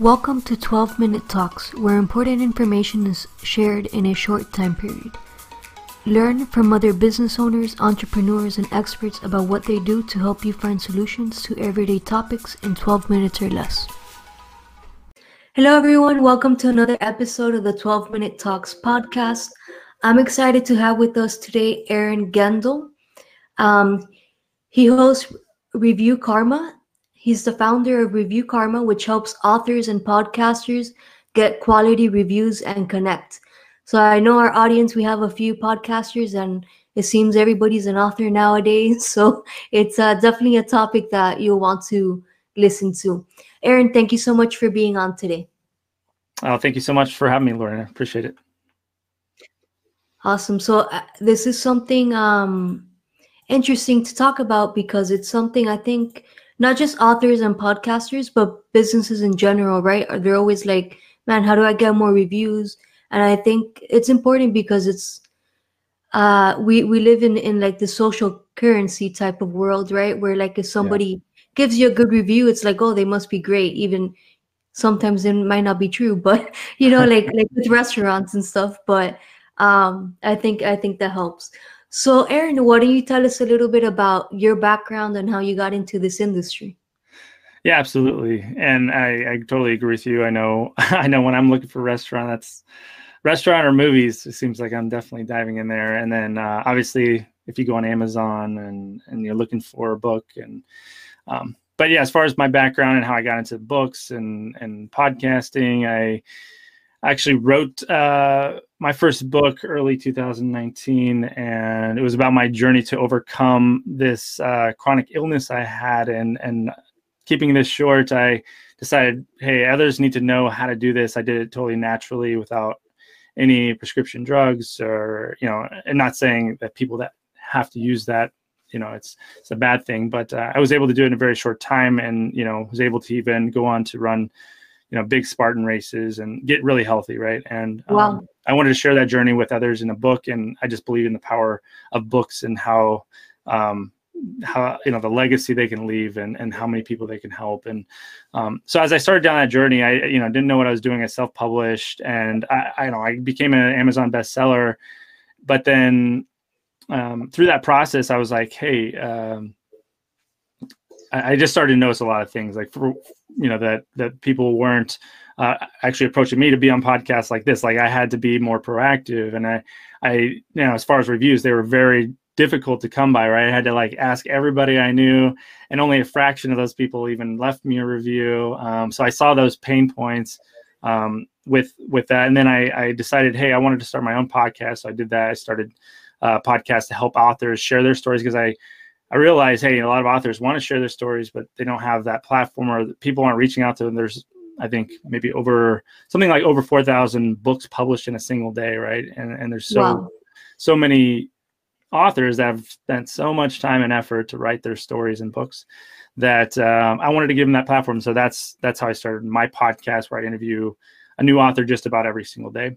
Welcome to 12 Minute Talks, where important information is shared in a short time period. Learn from other business owners, entrepreneurs, and experts about what they do to help you find solutions to everyday topics in 12 minutes or less. Hello, everyone. Welcome to another episode of the 12 Minute Talks podcast. I'm excited to have with us today Aaron Gendel. Um, he hosts Review Karma He's the founder of Review Karma, which helps authors and podcasters get quality reviews and connect. So I know our audience, we have a few podcasters, and it seems everybody's an author nowadays. So it's uh, definitely a topic that you'll want to listen to. Aaron, thank you so much for being on today. Oh, thank you so much for having me, Lauren. I appreciate it. Awesome. So uh, this is something um, interesting to talk about because it's something I think not just authors and podcasters, but businesses in general, right? They're always like, man, how do I get more reviews? And I think it's important because it's uh we we live in in like the social currency type of world, right? Where like if somebody yeah. gives you a good review, it's like, oh, they must be great, even sometimes it might not be true, but you know, like like with restaurants and stuff. But um I think I think that helps. So, Aaron, why don't you tell us a little bit about your background and how you got into this industry? Yeah, absolutely, and I, I totally agree with you. I know, I know when I'm looking for restaurant, that's restaurant or movies. It seems like I'm definitely diving in there. And then, uh, obviously, if you go on Amazon and and you're looking for a book, and um, but yeah, as far as my background and how I got into books and and podcasting, I actually wrote uh, my first book early 2019, and it was about my journey to overcome this uh, chronic illness I had. And and keeping this short, I decided, hey, others need to know how to do this. I did it totally naturally without any prescription drugs, or you know, and not saying that people that have to use that you know it's it's a bad thing but uh, i was able to do it in a very short time and you know was able to even go on to run you know big spartan races and get really healthy right? And um, wow. i wanted to share that journey with others in a book and i just believe in the power of books and how um, how you know the legacy they can leave and and how many people they can help. And um, so as i started down that journey i you know didn't know what i was doing. I self-published and i i you know i became an amazon bestseller. But then um, through that process i was like hey um, I just started to notice a lot of things like for you know that that people weren't uh, actually approaching me to be on podcasts like this. Like I had to be more proactive, and I I you know as far as reviews, they were very difficult to come by. Right, I had to like ask everybody I knew, and only a fraction of those people even left me a review. Um, so I saw those pain points um, with with that, and then I, I decided, hey, I wanted to start my own podcast. So I did that. I started a podcast to help authors share their stories because I I realize, hey, a lot of authors want to share their stories, but they don't have that platform or people aren't reaching out to them. There's, I think, maybe over something like over 4,000 books published in a single day, right? And, and there's so, wow. so many authors that have spent so much time and effort to write their stories and books that um, I wanted to give them that platform. So that's that's how I started my podcast, where I interview a new author just about every single day.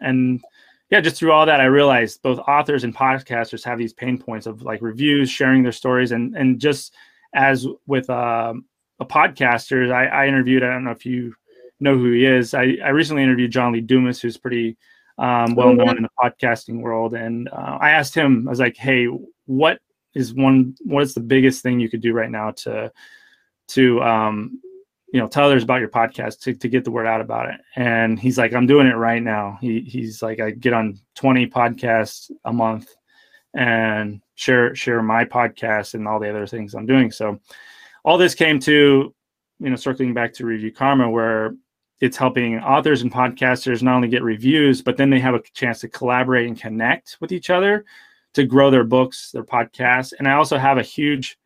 And yeah, just through all that, I realized both authors and podcasters have these pain points of like reviews, sharing their stories, and and just as with um, a podcaster, I, I interviewed. I don't know if you know who he is. I, I recently interviewed John Lee Dumas, who's pretty um, well known in the podcasting world, and uh, I asked him. I was like, "Hey, what is one? What is the biggest thing you could do right now to to um, you know tell others about your podcast to, to get the word out about it. And he's like i'm doing it right now. He, he's like i get on 20 podcasts a month and share share my podcast and all the other things i'm doing. So all this came to you know circling back to review karma where it's helping authors and podcasters not only get reviews but then they have a chance to collaborate and connect with each other to grow their books their podcasts. And i also have a huge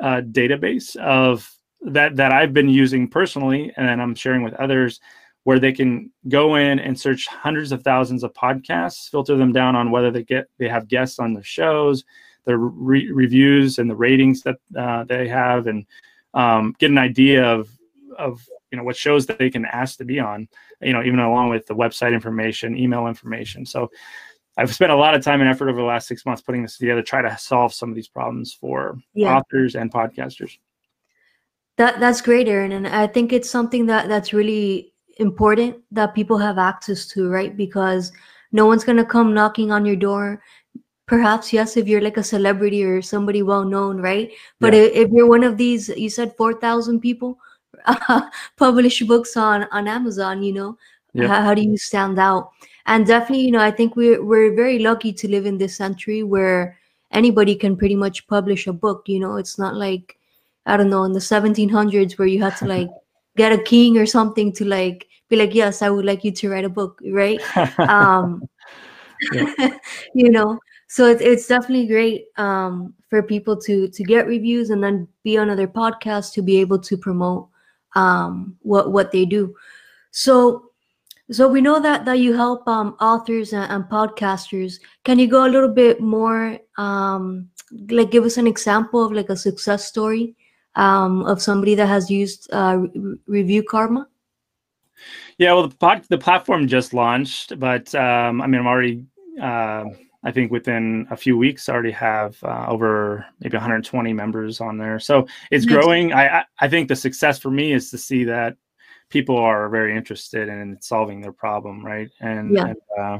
uh, database of that that I've been using personally, and I'm sharing with others, where they can go in and search hundreds of thousands of podcasts, filter them down on whether they get they have guests on the shows, the re- reviews and the ratings that uh, they have, and um, get an idea of of you know what shows that they can ask to be on. You know, even along with the website information, email information. So. I've spent a lot of time and effort over the last six months putting this together, try to solve some of these problems for yeah. authors and podcasters. That that's great, Aaron, and I think it's something that that's really important that people have access to, right? Because no one's gonna come knocking on your door. Perhaps yes, if you're like a celebrity or somebody well known, right? But Yeah. if, if you're one of these, you said four thousand people publish books on on Amazon. You know, Yep. how, how do you stand out? And definitely, you know, I think we're we're very lucky to live in this century where anybody can pretty much publish a book. You know, it's not like I don't know in the 1700s where you had to like get a king or something to like be like, yes, I would like you to write a book, right? Um, you know, so it's it's definitely great um, for people to to get reviews and then be on other podcasts to be able to promote um, what what they do. So so we know that that you help um, authors and, and podcasters. Can you go a little bit more, um, like give us an example of like a success story um, of somebody that has used uh, re- review karma? Yeah, well, the the platform just launched, but um, I mean, I'm already, uh, I think within a few weeks, I already have uh, over maybe 120 members on there. So it's growing. I, I I think the success for me is to see that people are very interested in solving their problem, right? And, Yeah. and uh,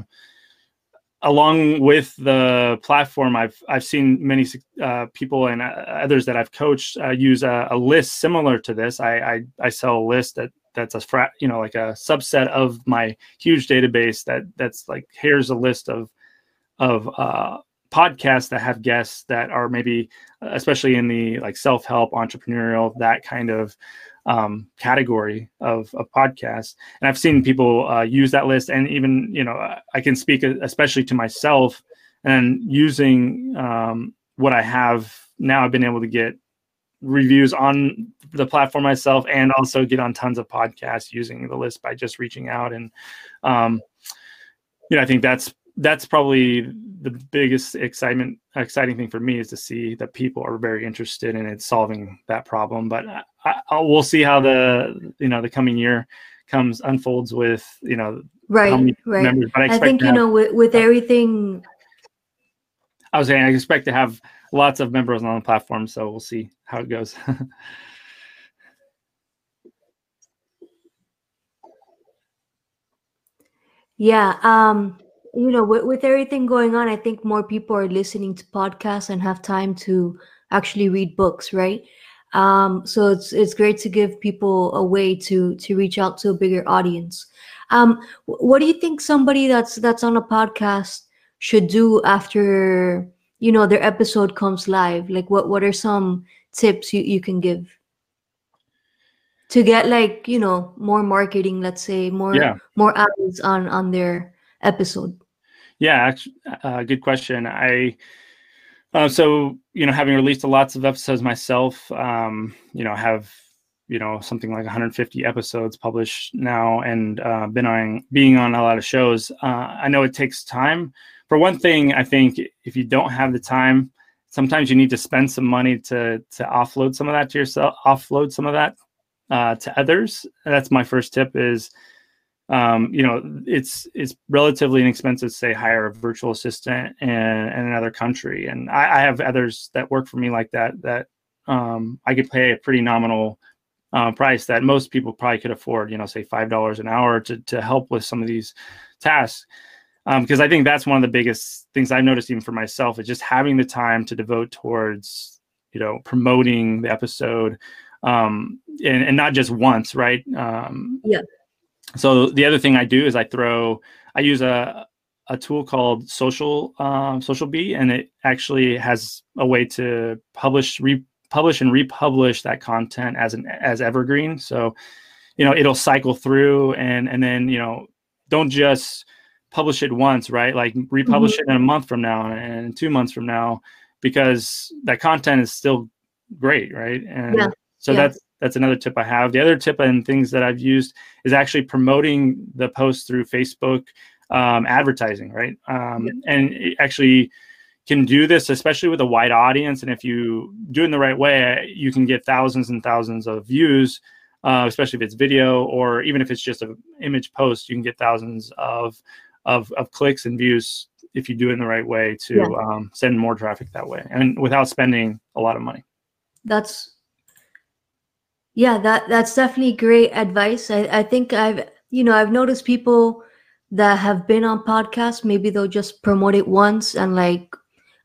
along with the platform, I've I've seen many uh, people and uh, others that I've coached uh, use a, a list similar to this. I, I I sell a list that that's a fra- you know like a subset of my huge database that that's like here's a list of of uh, podcasts that have guests that are maybe especially in the like self-help entrepreneurial that kind of um, category of a podcast and i've seen people uh, use that list and even you know i can speak especially to myself and using um, what i have now i've been able to get reviews on the platform myself and also get on tons of podcasts using the list by just reaching out and um, you know i think that's that's probably the biggest excitement exciting thing for me is to see that people are very interested in it solving that problem. But I, I, we'll see how the you know the coming year comes unfolds with you know Right, right. members but i, I think you have- know with, with everything i was saying i expect to have lots of members on the platform so we'll see how it goes. Yeah, um, you know, with, with everything going on, I think more people are listening to podcasts and have time to actually read books, right? Um, so it's it's great to give people a way to to reach out to a bigger audience. Um, what do you think somebody that's that's on a podcast should do after you know their episode comes live? Like, what what are some tips you, you can give to get like you know more marketing? Let's say more yeah more eyes on on their episode. Yeah, uh, good question. I uh, so you know having released lots of episodes myself, um, you know have you know something like 150 episodes published now, and uh, been on being on a lot of shows. Uh, I know it takes time. For one thing, I think if you don't have the time, sometimes you need to spend some money to to offload some of that to yourself, offload some of that uh, to others. That's my first tip. Is um, you know, it's it's relatively inexpensive to say hire a virtual assistant in, in another country, and I, I have others that work for me like that. That um, I could pay a pretty nominal uh, price that most people probably could afford. You know, say five dollars an hour to to help with some of these tasks. Because I think that's one of the biggest things I've noticed, even for myself, is just having the time to devote towards, you know, promoting the episode, um, and, and not just once, right? Um, Yeah. So the other thing I do is I throw I use a a tool called Social um, SocialBee, and it actually has a way to publish republish and republish that content as an as evergreen. So you know it'll cycle through and and then you know don't just publish it once, right? Like republish it in a month from now and two months from now because that content is still great, right? And Yeah. so Yeah. that's that's another tip I have. The other tip and things that I've used is actually promoting the post through Facebook um, advertising, right? Um, And actually can do this, especially with a wide audience. And if you do it in the right way, you can get thousands and thousands of views, uh, especially if it's video or even if it's just an image post, you can get thousands of, of, of clicks and views if you do it in the right way to Yeah. um, send more traffic that way and without spending a lot of money. That's Yeah, that that's definitely great advice. I, I think I've you know I've noticed people that have been on podcasts maybe they'll just promote it once and like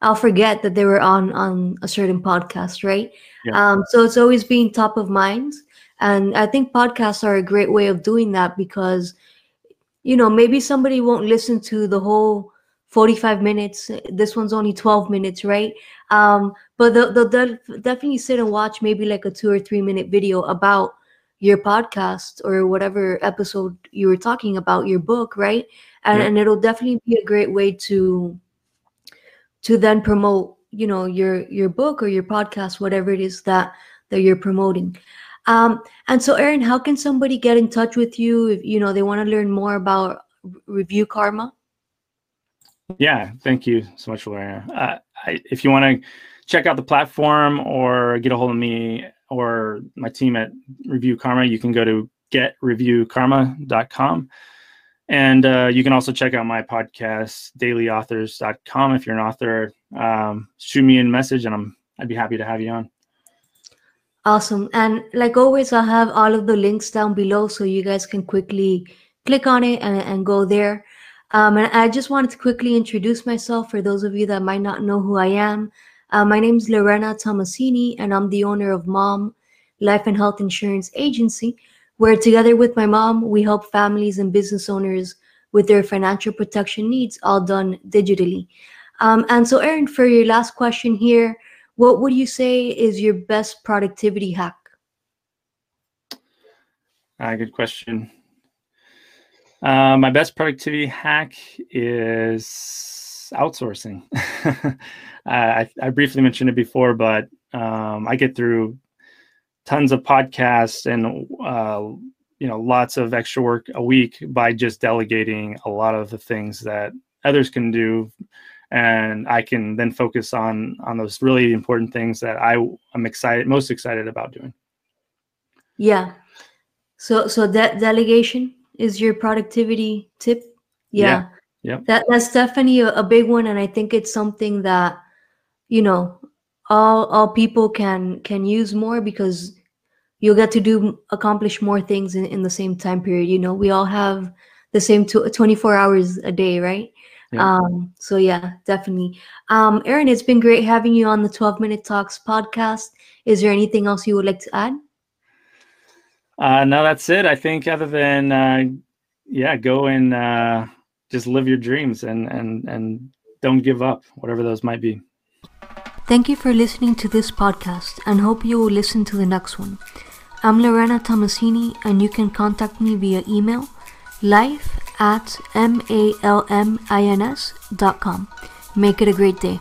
I'll forget that they were on on a certain podcast, right? Yeah. Um, so it's always being top of mind, and I think podcasts are a great way of doing that because you know maybe somebody won't listen to the whole 45 minutes. This one's only 12 minutes right? Um but they'll, they'll definitely sit and watch maybe like a two or three minute video about your podcast or whatever episode you were talking about your book right? And, yeah. and it'll definitely be a great way to to then promote you know your your book or your podcast whatever it is that that you're promoting. Um and so aaron how can somebody get in touch with you if you know they want to learn more about review karma yeah, thank you so much, Lorena. Uh, I, if you want to check out the platform or get a hold of me or my team at Review Karma, you can go to getreviewkarma.com. And uh, you can also check out my podcast, dailyauthors.com. If you're an author, um, shoot me a message and I'm, I'd be happy to have you on. Awesome. And like always, I'll have all of the links down below so you guys can quickly click on it and, and go there. Um, and I just wanted to quickly introduce myself for those of you that might not know who I am. Uh, my name is Lorena Tomasini, and I'm the owner of Mom Life and Health Insurance Agency, where together with my mom, we help families and business owners with their financial protection needs, all done digitally. Um, and so, Aaron, for your last question here, what would you say is your best productivity hack? Uh, good question. Uh, my best productivity hack is outsourcing. I, I, briefly mentioned it before, but um, I get through tons of podcasts and uh, you know lots of extra work a week by just delegating a lot of the things that others can do, and I can then focus on on those really important things that I am excited most excited about doing. Yeah. So so that delegation is your productivity tip. Yeah. Yeah. That that's definitely a, a big one. And I think it's something that, you know, all all people can can use more because you'll get to do accomplish more things in, in the same time period. You know, we all have the same tw- 24 hours a day, right? Yeah. Um, so yeah, definitely. Um, Aaron, it's been great having you on the 12 Minute Talks podcast. Is there anything else you would like to add? Uh, no, that's it. I think other than uh, yeah, go and uh, just live your dreams and and and don't give up, whatever those might be. Thank you for listening to this podcast and hope you will listen to the next one. I'm Lorena Tomasini and you can contact me via email life at malmins.com. Make it a great day.